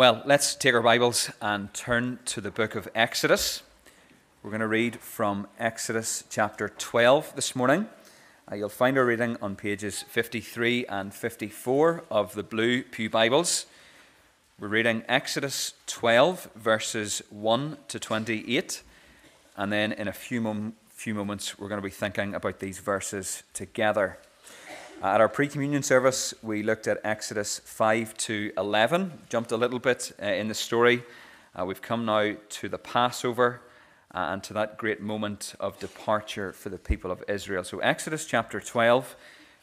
Well, let's take our Bibles and turn to the book of Exodus. We're going to read from Exodus chapter 12 this morning. Uh, you'll find our reading on pages 53 and 54 of the Blue Pew Bibles. We're reading Exodus 12, verses 1 to 28, and then in a few, mom- few moments, we're going to be thinking about these verses together. Uh, at our pre communion service, we looked at Exodus 5 to 11, jumped a little bit uh, in the story. Uh, we've come now to the Passover uh, and to that great moment of departure for the people of Israel. So, Exodus chapter 12,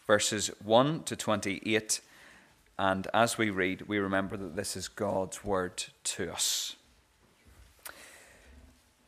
verses 1 to 28. And as we read, we remember that this is God's word to us.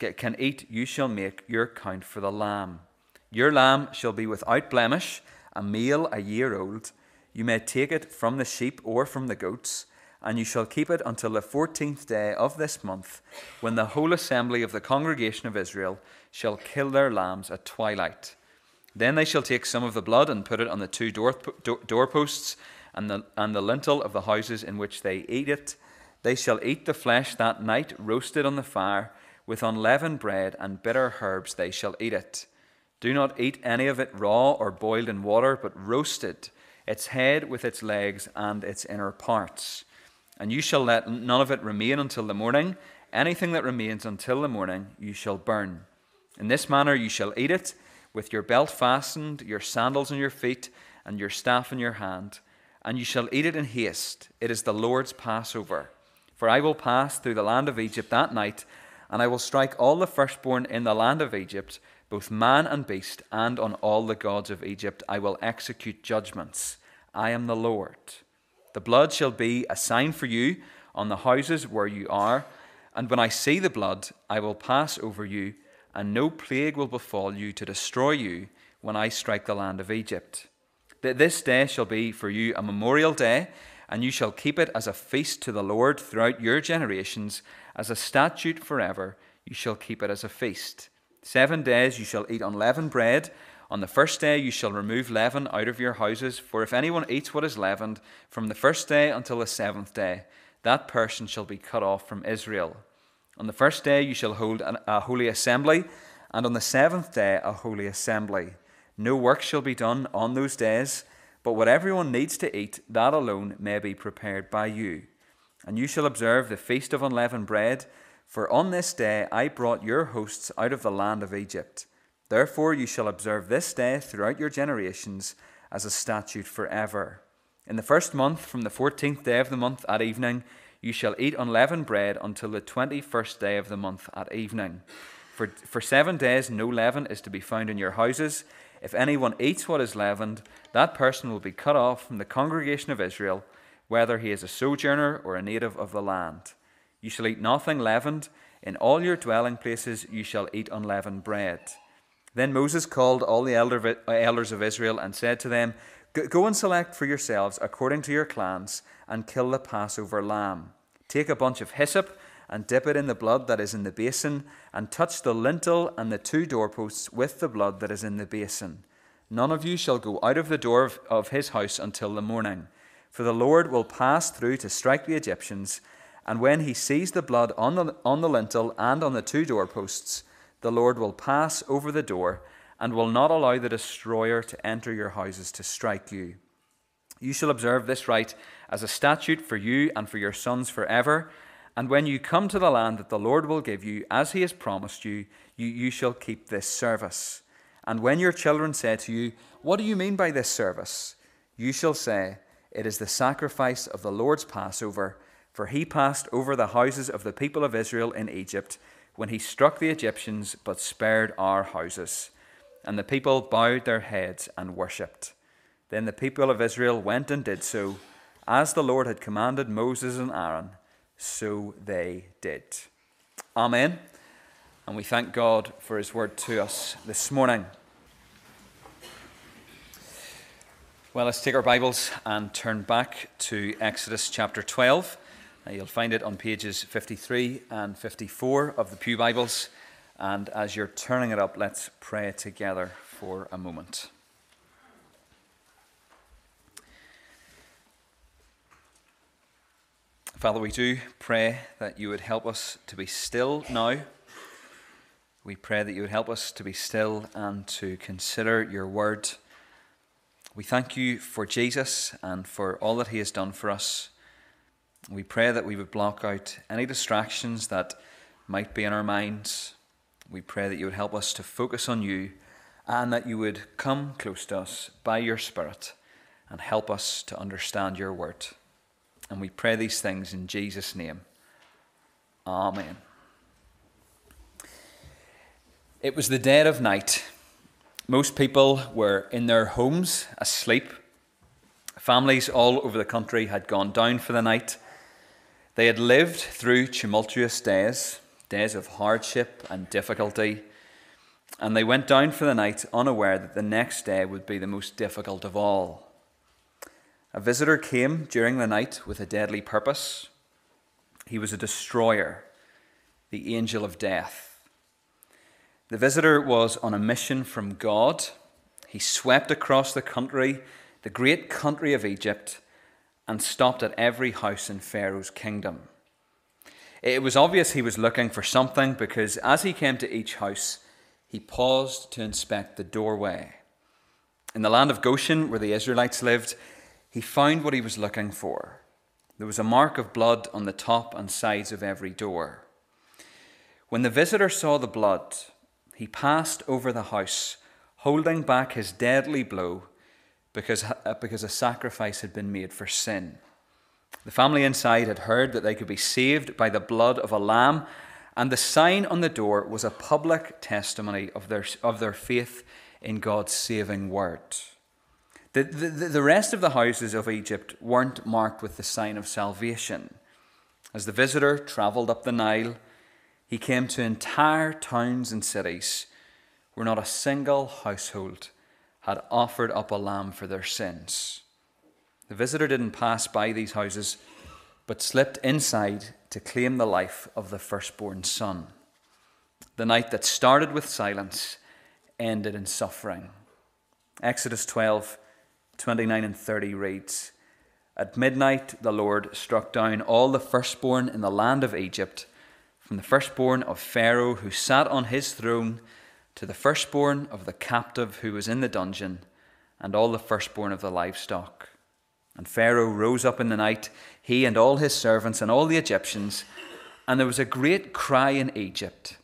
can eat, you shall make your count for the lamb. Your lamb shall be without blemish, a male a year old. You may take it from the sheep or from the goats, and you shall keep it until the fourteenth day of this month, when the whole assembly of the congregation of Israel shall kill their lambs at twilight. Then they shall take some of the blood and put it on the two door, doorposts and the, and the lintel of the houses in which they eat it. They shall eat the flesh that night, roasted on the fire with unleavened bread and bitter herbs they shall eat it. Do not eat any of it raw or boiled in water, but roasted, its head with its legs and its inner parts. And you shall let none of it remain until the morning. Anything that remains until the morning you shall burn. In this manner you shall eat it, with your belt fastened, your sandals on your feet, and your staff in your hand. And you shall eat it in haste. It is the Lord's Passover. For I will pass through the land of Egypt that night and I will strike all the firstborn in the land of Egypt, both man and beast, and on all the gods of Egypt I will execute judgments. I am the Lord. The blood shall be a sign for you on the houses where you are, and when I see the blood, I will pass over you, and no plague will befall you to destroy you when I strike the land of Egypt. That this day shall be for you a memorial day, and you shall keep it as a feast to the Lord throughout your generations as a statute forever, you shall keep it as a feast. Seven days you shall eat unleavened bread. On the first day you shall remove leaven out of your houses, for if anyone eats what is leavened, from the first day until the seventh day, that person shall be cut off from Israel. On the first day you shall hold a holy assembly, and on the seventh day a holy assembly. No work shall be done on those days, but what everyone needs to eat, that alone may be prepared by you. And you shall observe the feast of unleavened bread, for on this day I brought your hosts out of the land of Egypt. Therefore you shall observe this day throughout your generations as a statute forever. In the first month, from the fourteenth day of the month at evening, you shall eat unleavened bread until the twenty first day of the month at evening. For, for seven days no leaven is to be found in your houses. If anyone eats what is leavened, that person will be cut off from the congregation of Israel whether he is a sojourner or a native of the land. You shall eat nothing leavened. In all your dwelling places you shall eat unleavened bread. Then Moses called all the elder, uh, elders of Israel and said to them, Go and select for yourselves according to your clans and kill the Passover lamb. Take a bunch of hyssop and dip it in the blood that is in the basin, and touch the lintel and the two doorposts with the blood that is in the basin. None of you shall go out of the door of his house until the morning. For the Lord will pass through to strike the Egyptians, and when he sees the blood on the, on the lintel and on the two doorposts, the Lord will pass over the door and will not allow the destroyer to enter your houses to strike you. You shall observe this rite as a statute for you and for your sons forever. And when you come to the land that the Lord will give you, as he has promised you, you, you shall keep this service. And when your children say to you, What do you mean by this service? You shall say, it is the sacrifice of the Lord's Passover, for he passed over the houses of the people of Israel in Egypt when he struck the Egyptians but spared our houses. And the people bowed their heads and worshipped. Then the people of Israel went and did so, as the Lord had commanded Moses and Aaron, so they did. Amen. And we thank God for his word to us this morning. Well, let's take our Bibles and turn back to Exodus chapter 12. Uh, you'll find it on pages 53 and 54 of the Pew Bibles. And as you're turning it up, let's pray together for a moment. Father, we do pray that you would help us to be still now. We pray that you would help us to be still and to consider your word. We thank you for Jesus and for all that he has done for us. We pray that we would block out any distractions that might be in our minds. We pray that you would help us to focus on you and that you would come close to us by your Spirit and help us to understand your word. And we pray these things in Jesus' name. Amen. It was the dead of night. Most people were in their homes asleep. Families all over the country had gone down for the night. They had lived through tumultuous days, days of hardship and difficulty, and they went down for the night unaware that the next day would be the most difficult of all. A visitor came during the night with a deadly purpose. He was a destroyer, the angel of death. The visitor was on a mission from God. He swept across the country, the great country of Egypt, and stopped at every house in Pharaoh's kingdom. It was obvious he was looking for something because as he came to each house, he paused to inspect the doorway. In the land of Goshen, where the Israelites lived, he found what he was looking for. There was a mark of blood on the top and sides of every door. When the visitor saw the blood, he passed over the house, holding back his deadly blow because, uh, because a sacrifice had been made for sin. The family inside had heard that they could be saved by the blood of a lamb, and the sign on the door was a public testimony of their, of their faith in God's saving word. The, the, the rest of the houses of Egypt weren't marked with the sign of salvation. As the visitor travelled up the Nile, he came to entire towns and cities where not a single household had offered up a lamb for their sins. The visitor didn't pass by these houses, but slipped inside to claim the life of the firstborn son. The night that started with silence ended in suffering. Exodus 12 29 and 30 reads At midnight the Lord struck down all the firstborn in the land of Egypt, from the firstborn of Pharaoh who sat on his throne to the firstborn of the captive who was in the dungeon, and all the firstborn of the livestock. And Pharaoh rose up in the night, he and all his servants and all the Egyptians, and there was a great cry in Egypt,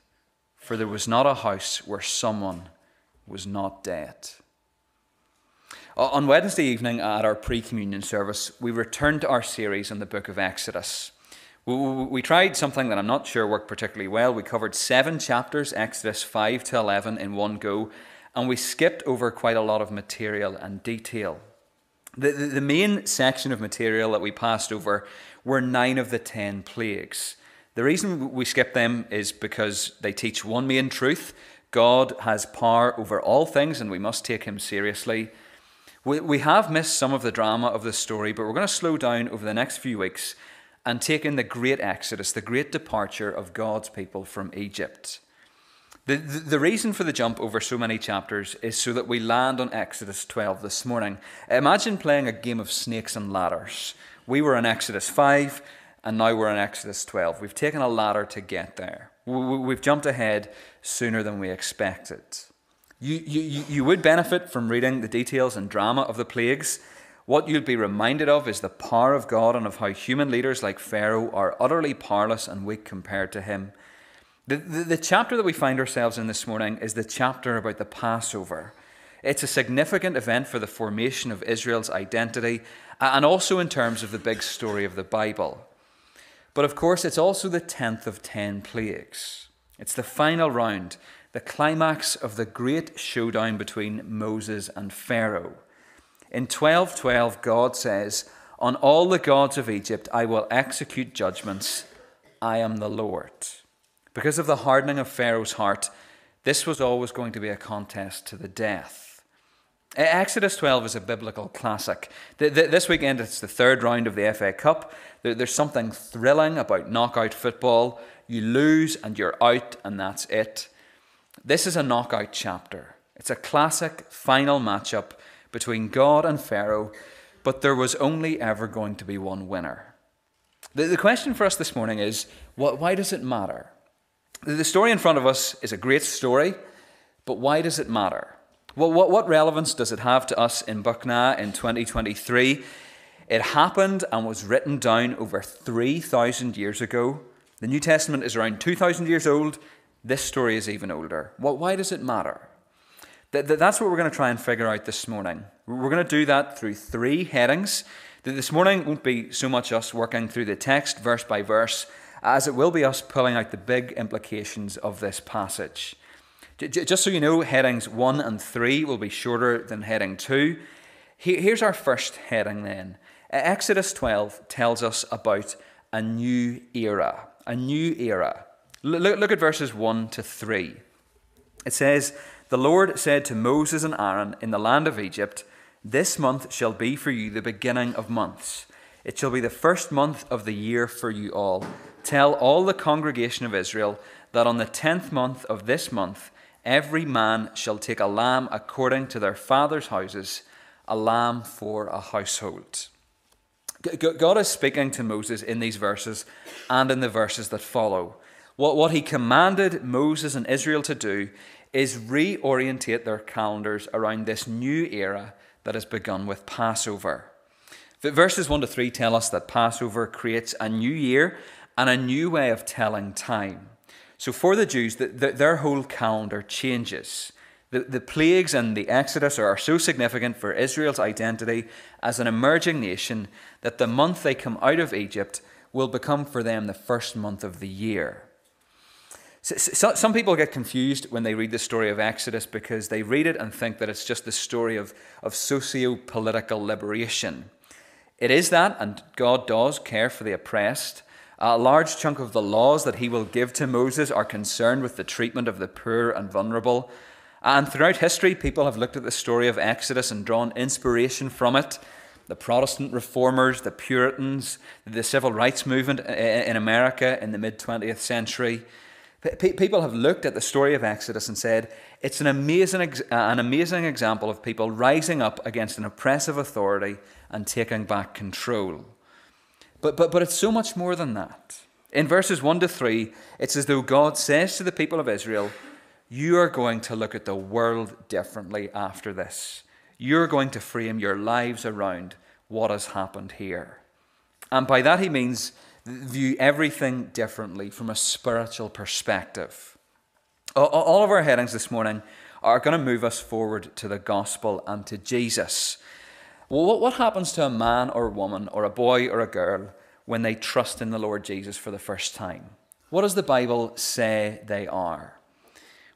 for there was not a house where someone was not dead. On Wednesday evening at our pre communion service, we returned to our series on the book of Exodus. We, tried something that I'm not sure worked particularly well. We covered seven chapters, Exodus 5 to 11, in one go, and we skipped over quite a lot of material and detail. The, the, the main section of material that we passed over were nine of the ten plagues. The reason we skipped them is because they teach one main truth God has power over all things, and we must take him seriously. We, we have missed some of the drama of the story, but we're going to slow down over the next few weeks and take in the great exodus, the great departure of God's people from Egypt. The, the, the, reason for the jump over so many chapters is so that we land on Exodus 12 this morning. Imagine playing a game of snakes and ladders. We were in Exodus 5, and now we're in Exodus 12. We've taken a ladder to get there. We, we've jumped ahead sooner than we expected. You, you, you would benefit from reading the details and drama of the plagues. What you'll be reminded of is the power of God and of how human leaders like Pharaoh are utterly powerless and weak compared to him. The, the, the chapter that we find ourselves in this morning is the chapter about the Passover. It's a significant event for the formation of Israel's identity and also in terms of the big story of the Bible. But of course, it's also the 10th of 10 plagues. It's the final round the climax of the great showdown between Moses and Pharaoh. In 12:12 God says, "On all the gods of Egypt I will execute judgments. I am the Lord." Because of the hardening of Pharaoh's heart, this was always going to be a contest to the death. Exodus 12 is a biblical classic. This weekend it's the third round of the FA Cup. There's something thrilling about knockout football. You lose and you're out, and that's it. This is a knockout chapter. It's a classic final matchup between God and Pharaoh, but there was only ever going to be one winner. The, the question for us this morning is what, why does it matter? The story in front of us is a great story, but why does it matter? Well, what, what relevance does it have to us in Bucknell in 2023? It happened and was written down over 3,000 years ago. The New Testament is around 2,000 years old. This story is even older. Well, why does it matter? That's what we're going to try and figure out this morning. We're going to do that through three headings. This morning won't be so much us working through the text verse by verse as it will be us pulling out the big implications of this passage. Just so you know, headings 1 and 3 will be shorter than heading 2. Here's our first heading then. Exodus 12 tells us about a new era. A new era. Look, look at verses 1 to 3. It says, The Lord said to Moses and Aaron in the land of Egypt, This month shall be for you the beginning of months. It shall be the first month of the year for you all. Tell all the congregation of Israel that on the tenth month of this month every man shall take a lamb according to their father's houses, a lamb for a household. God is speaking to Moses in these verses and in the verses that follow. What, what he commanded Moses and Israel to do is reorientate their calendars around this new era that has begun with Passover. Verses 1 to 3 tell us that Passover creates a new year and a new way of telling time. So for the Jews, the, the, their whole calendar changes. The, the plagues and the Exodus are so significant for Israel's identity as an emerging nation that the month they come out of Egypt will become for them the first month of the year. So, so, some people get confused when they read the story of Exodus because they read it and think that it's just the story of, of socio political liberation. It is that, and God does care for the oppressed. A large chunk of the laws that he will give to Moses are concerned with the treatment of the poor and vulnerable. And throughout history, people have looked at the story of Exodus and drawn inspiration from it. The Protestant reformers, the Puritans, the civil rights movement in America in the mid 20th century. People have looked at the story of Exodus and said it's an amazing, uh, an amazing example of people rising up against an oppressive authority and taking back control. But, but, but it's so much more than that. In verses 1 to 3, it's as though God says to the people of Israel, You are going to look at the world differently after this. You're going to frame your lives around what has happened here. And by that, he means view everything differently from a spiritual perspective. All of our headings this morning are going to move us forward to the gospel and to Jesus. Well, what happens to a man or a woman or a boy or a girl when they trust in the Lord Jesus for the first time? What does the Bible say they are?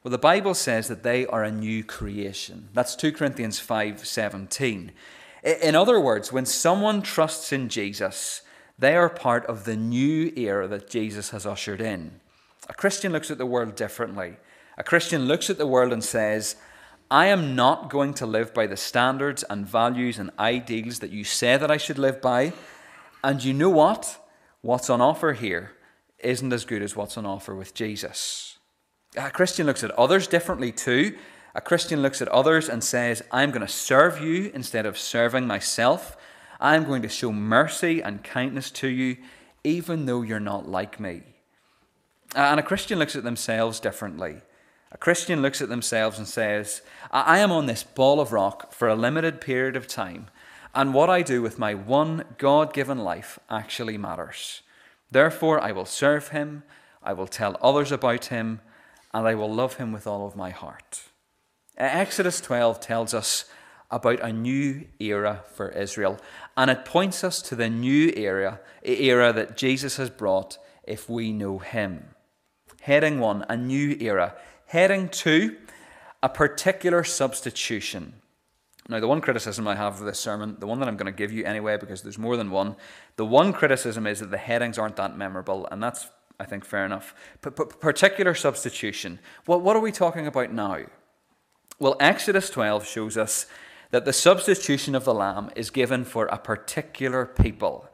Well, the Bible says that they are a new creation. That's 2 Corinthians 5:17. In other words, when someone trusts in Jesus, they are part of the new era that Jesus has ushered in. A Christian looks at the world differently. A Christian looks at the world and says, I am not going to live by the standards and values and ideals that you say that I should live by. And you know what? What's on offer here isn't as good as what's on offer with Jesus. A Christian looks at others differently too. A Christian looks at others and says, I'm going to serve you instead of serving myself. I'm going to show mercy and kindness to you, even though you're not like me. And a Christian looks at themselves differently. A Christian looks at themselves and says, I am on this ball of rock for a limited period of time, and what I do with my one God given life actually matters. Therefore, I will serve him, I will tell others about him, and I will love him with all of my heart. Exodus 12 tells us about a new era for Israel, and it points us to the new era, era that Jesus has brought if we know him. Heading 1, a new era heading two, a particular substitution. Now, the one criticism I have of this sermon, the one that I'm going to give you anyway, because there's more than one, the one criticism is that the headings aren't that memorable, and that's I think fair enough. P- p- particular substitution. Well, what are we talking about now? Well, Exodus 12 shows us that the substitution of the lamb is given for a particular people.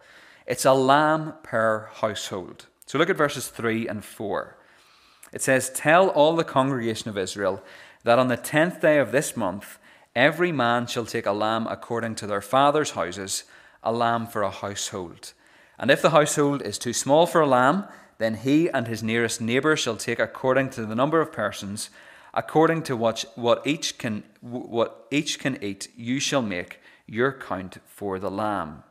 It's a lamb per household. So look at verses 3 and 4. It says, Tell all the congregation of Israel that on the tenth day of this month, every man shall take a lamb according to their father's houses, a lamb for a household. And if the household is too small for a lamb, then he and his nearest neighbour shall take according to the number of persons, according to what, what, each can, what each can eat, you shall make your count for the lamb.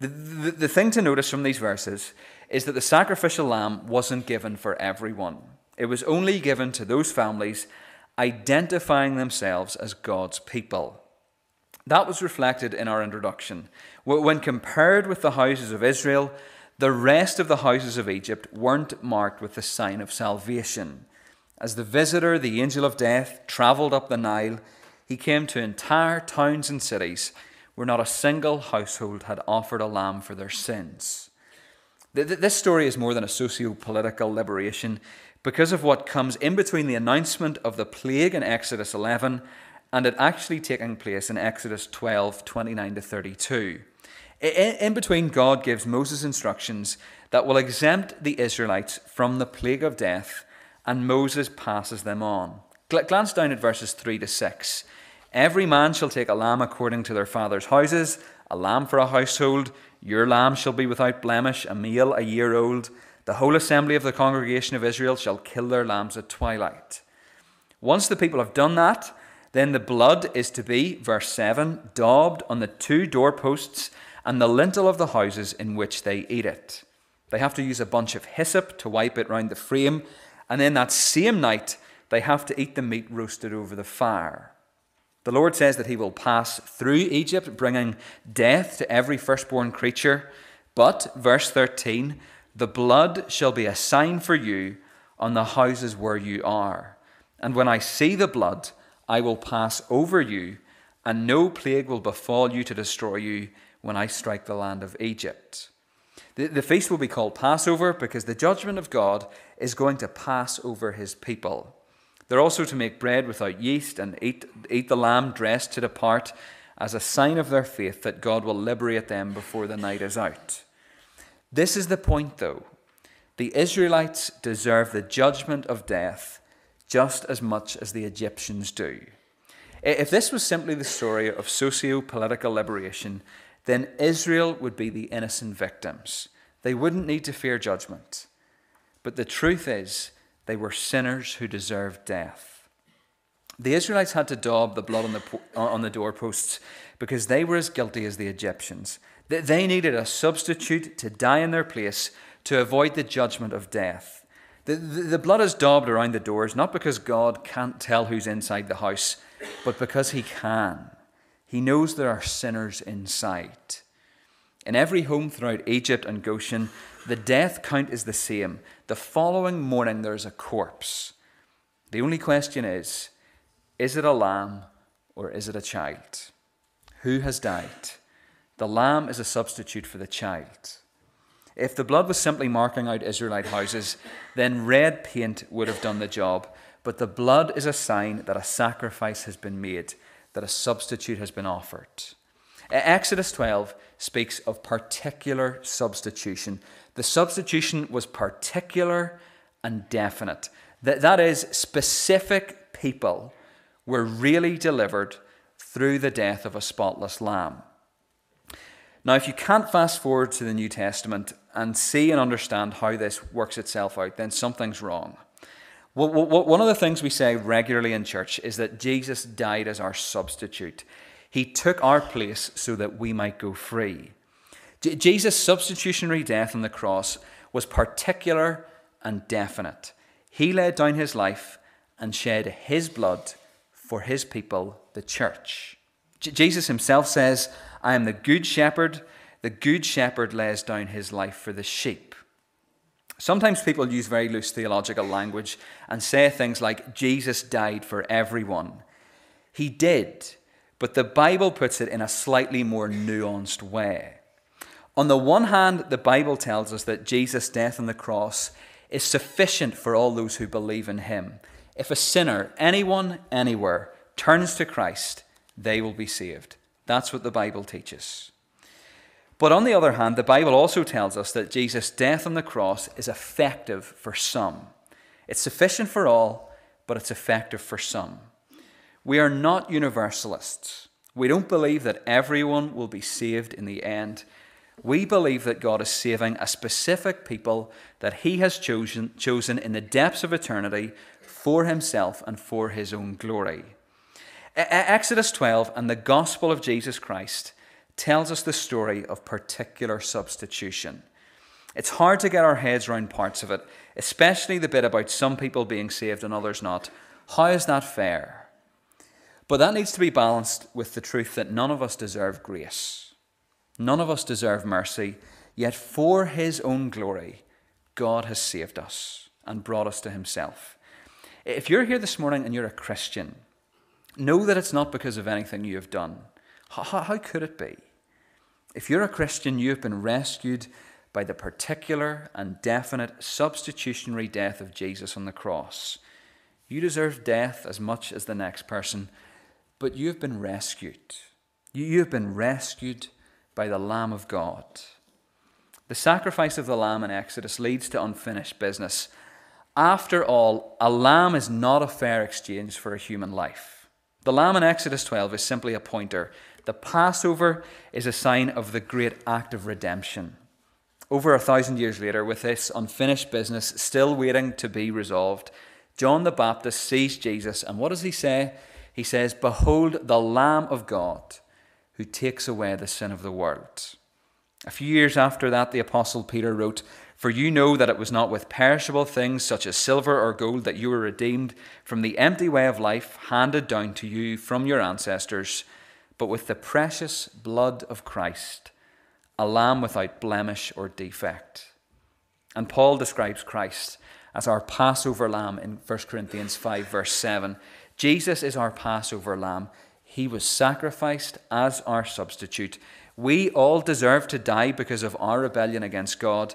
The, the, the thing to notice from these verses is that the sacrificial lamb wasn't given for everyone. It was only given to those families identifying themselves as God's people. That was reflected in our introduction. When compared with the houses of Israel, the rest of the houses of Egypt weren't marked with the sign of salvation. As the visitor, the angel of death, travelled up the Nile, he came to entire towns and cities where not a single household had offered a lamb for their sins. This story is more than a socio political liberation because of what comes in between the announcement of the plague in Exodus 11 and it actually taking place in Exodus 12 29 to 32. In between, God gives Moses instructions that will exempt the Israelites from the plague of death, and Moses passes them on. Glance down at verses 3 to 6. Every man shall take a lamb according to their father's houses, a lamb for a household. Your lamb shall be without blemish, a male a year old. The whole assembly of the congregation of Israel shall kill their lambs at twilight. Once the people have done that, then the blood is to be, verse 7, daubed on the two doorposts and the lintel of the houses in which they eat it. They have to use a bunch of hyssop to wipe it round the frame, and then that same night they have to eat the meat roasted over the fire. The Lord says that He will pass through Egypt, bringing death to every firstborn creature. But, verse 13, the blood shall be a sign for you on the houses where you are. And when I see the blood, I will pass over you, and no plague will befall you to destroy you when I strike the land of Egypt. The, the feast will be called Passover because the judgment of God is going to pass over his people. They're also to make bread without yeast and eat, eat the lamb dressed to depart as a sign of their faith that God will liberate them before the night is out. This is the point, though. The Israelites deserve the judgment of death just as much as the Egyptians do. If this was simply the story of socio political liberation, then Israel would be the innocent victims. They wouldn't need to fear judgment. But the truth is, they were sinners who deserved death. The Israelites had to daub the blood on the, on the doorposts because they were as guilty as the Egyptians. They needed a substitute to die in their place to avoid the judgment of death. The, the, the blood is daubed around the doors not because God can't tell who's inside the house, but because He can. He knows there are sinners inside. In every home throughout Egypt and Goshen, the death count is the same. The following morning, there's a corpse. The only question is is it a lamb or is it a child? Who has died? The lamb is a substitute for the child. If the blood was simply marking out Israelite houses, then red paint would have done the job. But the blood is a sign that a sacrifice has been made, that a substitute has been offered. Exodus 12 speaks of particular substitution. The substitution was particular and definite. That, That is, specific people were really delivered through the death of a spotless lamb. Now, if you can't fast forward to the New Testament and see and understand how this works itself out, then something's wrong. one of the things we say regularly in church is that Jesus died as our substitute. He took our place so that we might go free. Jesus' substitutionary death on the cross was particular and definite. He laid down his life and shed his blood for his people, the church. Jesus himself says, I am the good shepherd. The good shepherd lays down his life for the sheep. Sometimes people use very loose theological language and say things like, Jesus died for everyone. He did, but the Bible puts it in a slightly more nuanced way. On the one hand, the Bible tells us that Jesus' death on the cross is sufficient for all those who believe in him. If a sinner, anyone, anywhere, turns to Christ, they will be saved. That's what the Bible teaches. But on the other hand, the Bible also tells us that Jesus' death on the cross is effective for some. It's sufficient for all, but it's effective for some. We are not universalists. We don't believe that everyone will be saved in the end. We believe that God is saving a specific people that He has chosen, chosen in the depths of eternity for Himself and for His own glory. Exodus 12 and the gospel of Jesus Christ tells us the story of particular substitution. It's hard to get our heads around parts of it, especially the bit about some people being saved and others not. How is that fair? But that needs to be balanced with the truth that none of us deserve grace. None of us deserve mercy, yet for his own glory, God has saved us and brought us to himself. If you're here this morning and you're a Christian, know that it's not because of anything you have done. How, how could it be? If you're a Christian, you have been rescued by the particular and definite substitutionary death of Jesus on the cross. You deserve death as much as the next person, but you have been rescued. You have been rescued by the Lamb of God. The sacrifice of the Lamb in Exodus leads to unfinished business. After all, a lamb is not a fair exchange for a human life. The lamb in Exodus 12 is simply a pointer the Passover is a sign of the great act of redemption. Over a thousand years later, with this unfinished business still waiting to be resolved, John the Baptist sees Jesus, and what does he say? He says, Behold the Lamb of God who takes away the sin of the world. A few years after that, the Apostle Peter wrote, For you know that it was not with perishable things such as silver or gold that you were redeemed from the empty way of life handed down to you from your ancestors but with the precious blood of Christ, a lamb without blemish or defect. And Paul describes Christ as our Passover lamb in 1 Corinthians 5, verse 7. Jesus is our Passover lamb. He was sacrificed as our substitute. We all deserve to die because of our rebellion against God,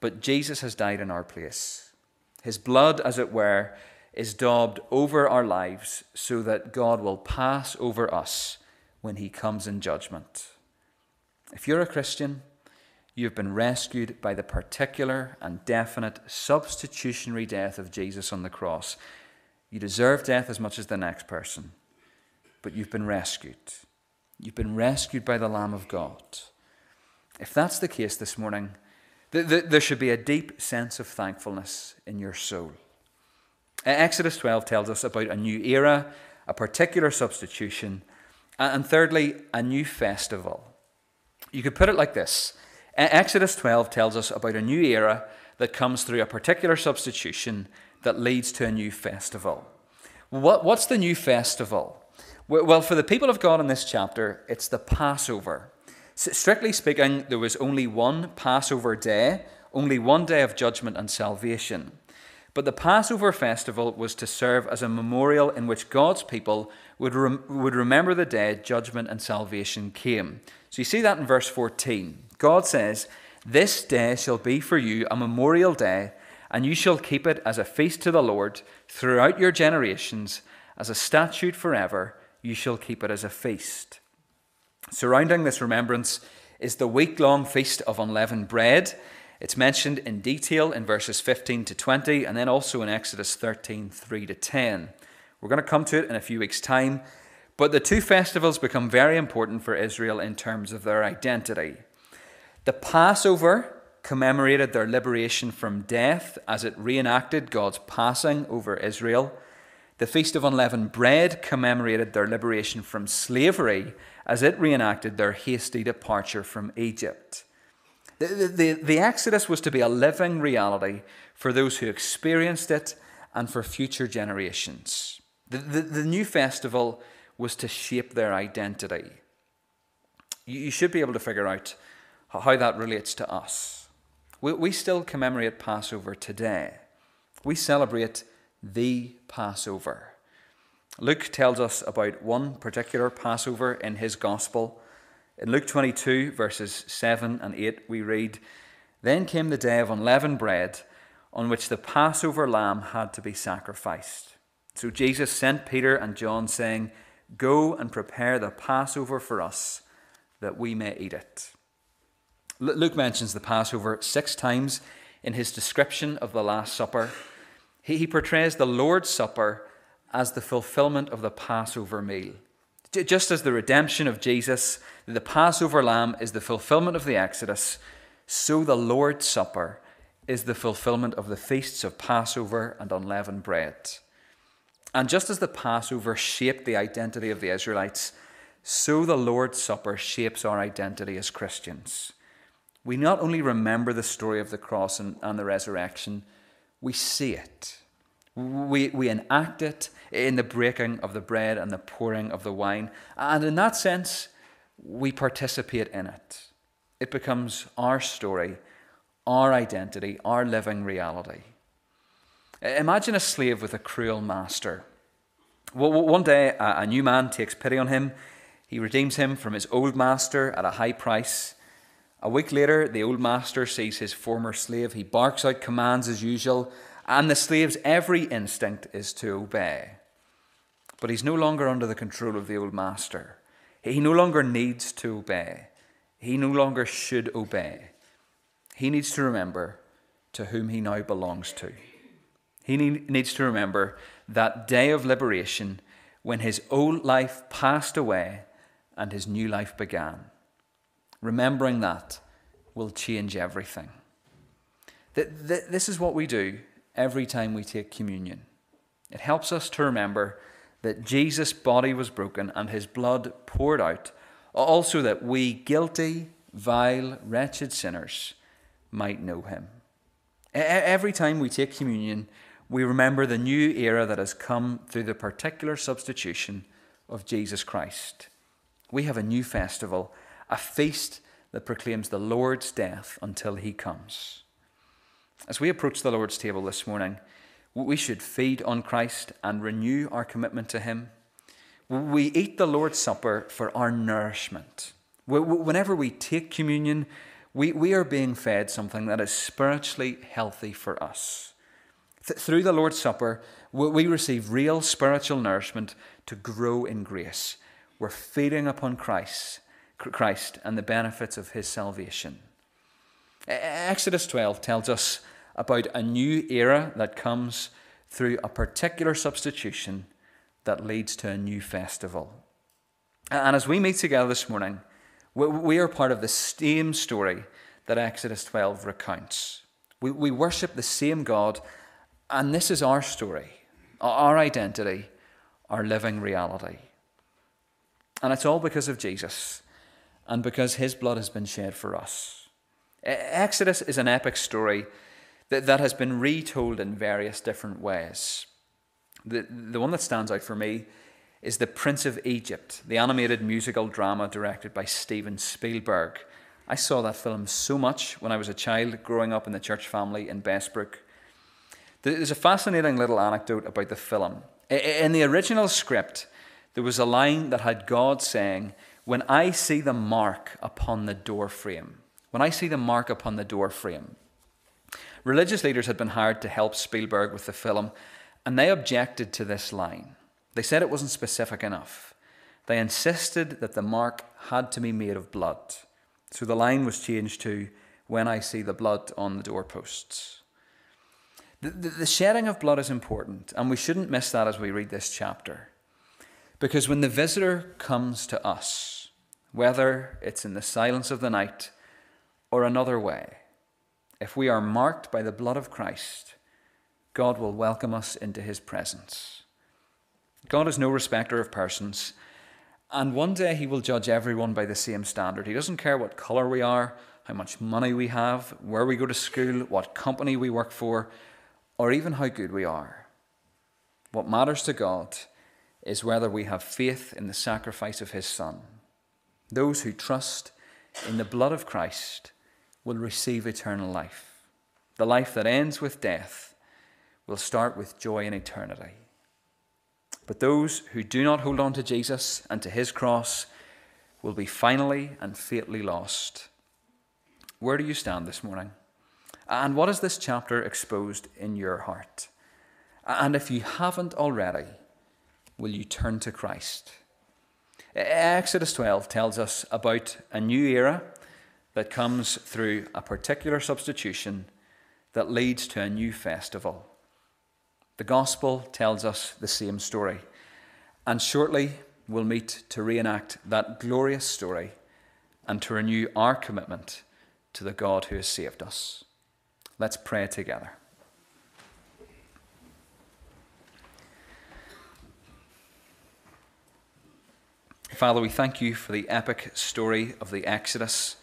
but Jesus has died in our place. His blood, as it were, is daubed over our lives so that God will pass over us when he comes in judgment. If you're a Christian, you've been rescued by the particular and definite substitutionary death of Jesus on the cross. You deserve death as much as the next person, but you've been rescued. You've been rescued by the Lamb of God. If that's the case this morning, th- th- there should be a deep sense of thankfulness in your soul. Exodus 12 tells us about a new era, a particular substitution, and thirdly, a new festival. You could put it like this Exodus 12 tells us about a new era that comes through a particular substitution that leads to a new festival. What, what's the new festival? Well, for the people of God in this chapter, it's the Passover. Strictly speaking, there was only one Passover day, only one day of judgment and salvation. But the Passover festival was to serve as a memorial in which God's people would, rem- would remember the day judgment and salvation came. So you see that in verse 14. God says, This day shall be for you a memorial day, and you shall keep it as a feast to the Lord throughout your generations, as a statute forever, you shall keep it as a feast. Surrounding this remembrance is the week long feast of unleavened bread it's mentioned in detail in verses 15 to 20 and then also in Exodus 13 3 to 10. We're going to come to it in a few weeks' time, but the two festivals become very important for Israel in terms of their identity. The Passover commemorated their liberation from death as it reenacted God's passing over Israel. The Feast of Unleavened Bread commemorated their liberation from slavery as it reenacted their hasty departure from Egypt. The, the, the Exodus was to be a living reality for those who experienced it and for future generations. The, the, the new festival was to shape their identity. You, you should be able to figure out how that relates to us. We, we still commemorate Passover today. We celebrate the Passover. Luke tells us about one particular Passover in his gospel in Luke 22, verses 7 and 8, we read Then came the day of unleavened bread on which the Passover lamb had to be sacrificed. So Jesus sent Peter and John, saying, Go and prepare the Passover for us, that we may eat it. Luke mentions the Passover six times in his description of the Last Supper. He, portrays the Lord's Supper as the fulfillment of the Passover meal. Just as the redemption of Jesus, the Passover lamb, is the fulfillment of the Exodus, so the Lord's Supper is the fulfillment of the feasts of Passover and unleavened bread. And just as the Passover shaped the identity of the Israelites, so the Lord's Supper shapes our identity as Christians. We not only remember the story of the cross and, and the resurrection, we see it. We, we enact it in the breaking of the bread and the pouring of the wine. And in that sense, we participate in it. It becomes our story our identity, our living reality. Imagine a slave with a cruel master. One day, a new man takes pity on him. He redeems him from his old master at a high price. A week later, the old master sees his former slave. He barks out commands as usual, and the slave's every instinct is to obey. But he's no longer under the control of the old master. He no longer needs to obey. He no longer should obey he needs to remember to whom he now belongs to. He needs to remember that day of liberation when his old life passed away and his new life began. Remembering that will change everything. This is what we do every time we take communion. It helps us to remember that Jesus' body was broken and his blood poured out, also that we, guilty, vile, wretched sinners, might know him. Every time we take communion, we remember the new era that has come through the particular substitution of Jesus Christ. We have a new festival, a feast that proclaims the Lord's death until he comes. As we approach the Lord's table this morning, we should feed on Christ and renew our commitment to him. We eat the Lord's Supper for our nourishment. Whenever we take communion, we, we are being fed something that is spiritually healthy for us. Th- through the Lord's Supper, we, we receive real spiritual nourishment to grow in grace. We're feeding upon Christ, Christ and the benefits of his salvation. Exodus 12 tells us about a new era that comes through a particular substitution that leads to a new festival. And as we meet together this morning, we are part of the same story that Exodus 12 recounts. We, we worship the same God, and this is our story, our identity, our living reality. And it's all because of Jesus and because his blood has been shed for us. Exodus is an epic story that, that has been retold in various different ways. The, the one that stands out for me is The Prince of Egypt, the animated musical drama directed by Steven Spielberg. I saw that film so much when I was a child growing up in the church family in Bessbrook. There's a fascinating little anecdote about the film. In the original script, there was a line that had God saying, When I see the mark upon the door frame, when I see the mark upon the door frame. Religious leaders had been hired to help Spielberg with the film, and they objected to this line. They said it wasn't specific enough. They insisted that the mark had to be made of blood. So the line was changed to, When I see the blood on the doorposts. The, the, the, shedding of blood is important, and we shouldn't miss that as we read this chapter. Because when the visitor comes to us, whether it's in the silence of the night or another way, if we are marked by the blood of Christ, God will welcome us into his presence. God is no respecter of persons. And one day he will judge everyone by the same standard. He doesn't care what colour we are, how much money we have, where we go to school, what company we work for, or even how good we are. What matters to God is whether we have faith in the sacrifice of his Son. Those who trust in the blood of Christ will receive eternal life. The life that ends with death will start with joy in eternity. But those who do not hold on to Jesus and to his cross will be finally and fatally lost. Where do you stand this morning? And what has this chapter exposed in your heart? And if you haven't already, will you turn to Christ? Exodus 12 tells us about a new era that comes through a particular substitution that leads to a new festival. The gospel tells us the same story, and shortly we'll meet to reenact that glorious story and to renew our commitment to the God who has saved us. Let's pray together. Father, we thank you for the epic story of the Exodus.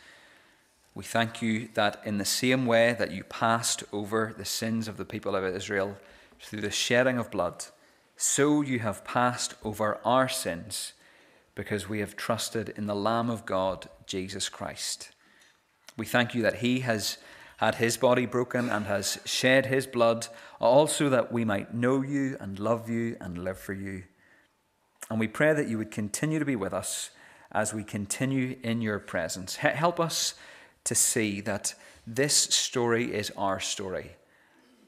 We thank you that in the same way that you passed over the sins of the people of Israel through the shedding of blood, so you have passed over our sins because we have trusted in the Lamb of God, Jesus Christ. We thank you that he has had his body broken and has shed his blood, also that we might know you and love you and live for you. And we pray that you would continue to be with us as we continue in your presence. Help us to see that this story is our story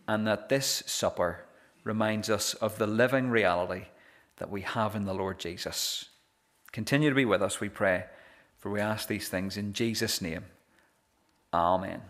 and that this supper reminds us of the living reality that we have in the Lord Jesus. Continue to be with us, we pray, for we ask these things in Jesus' name. Amen.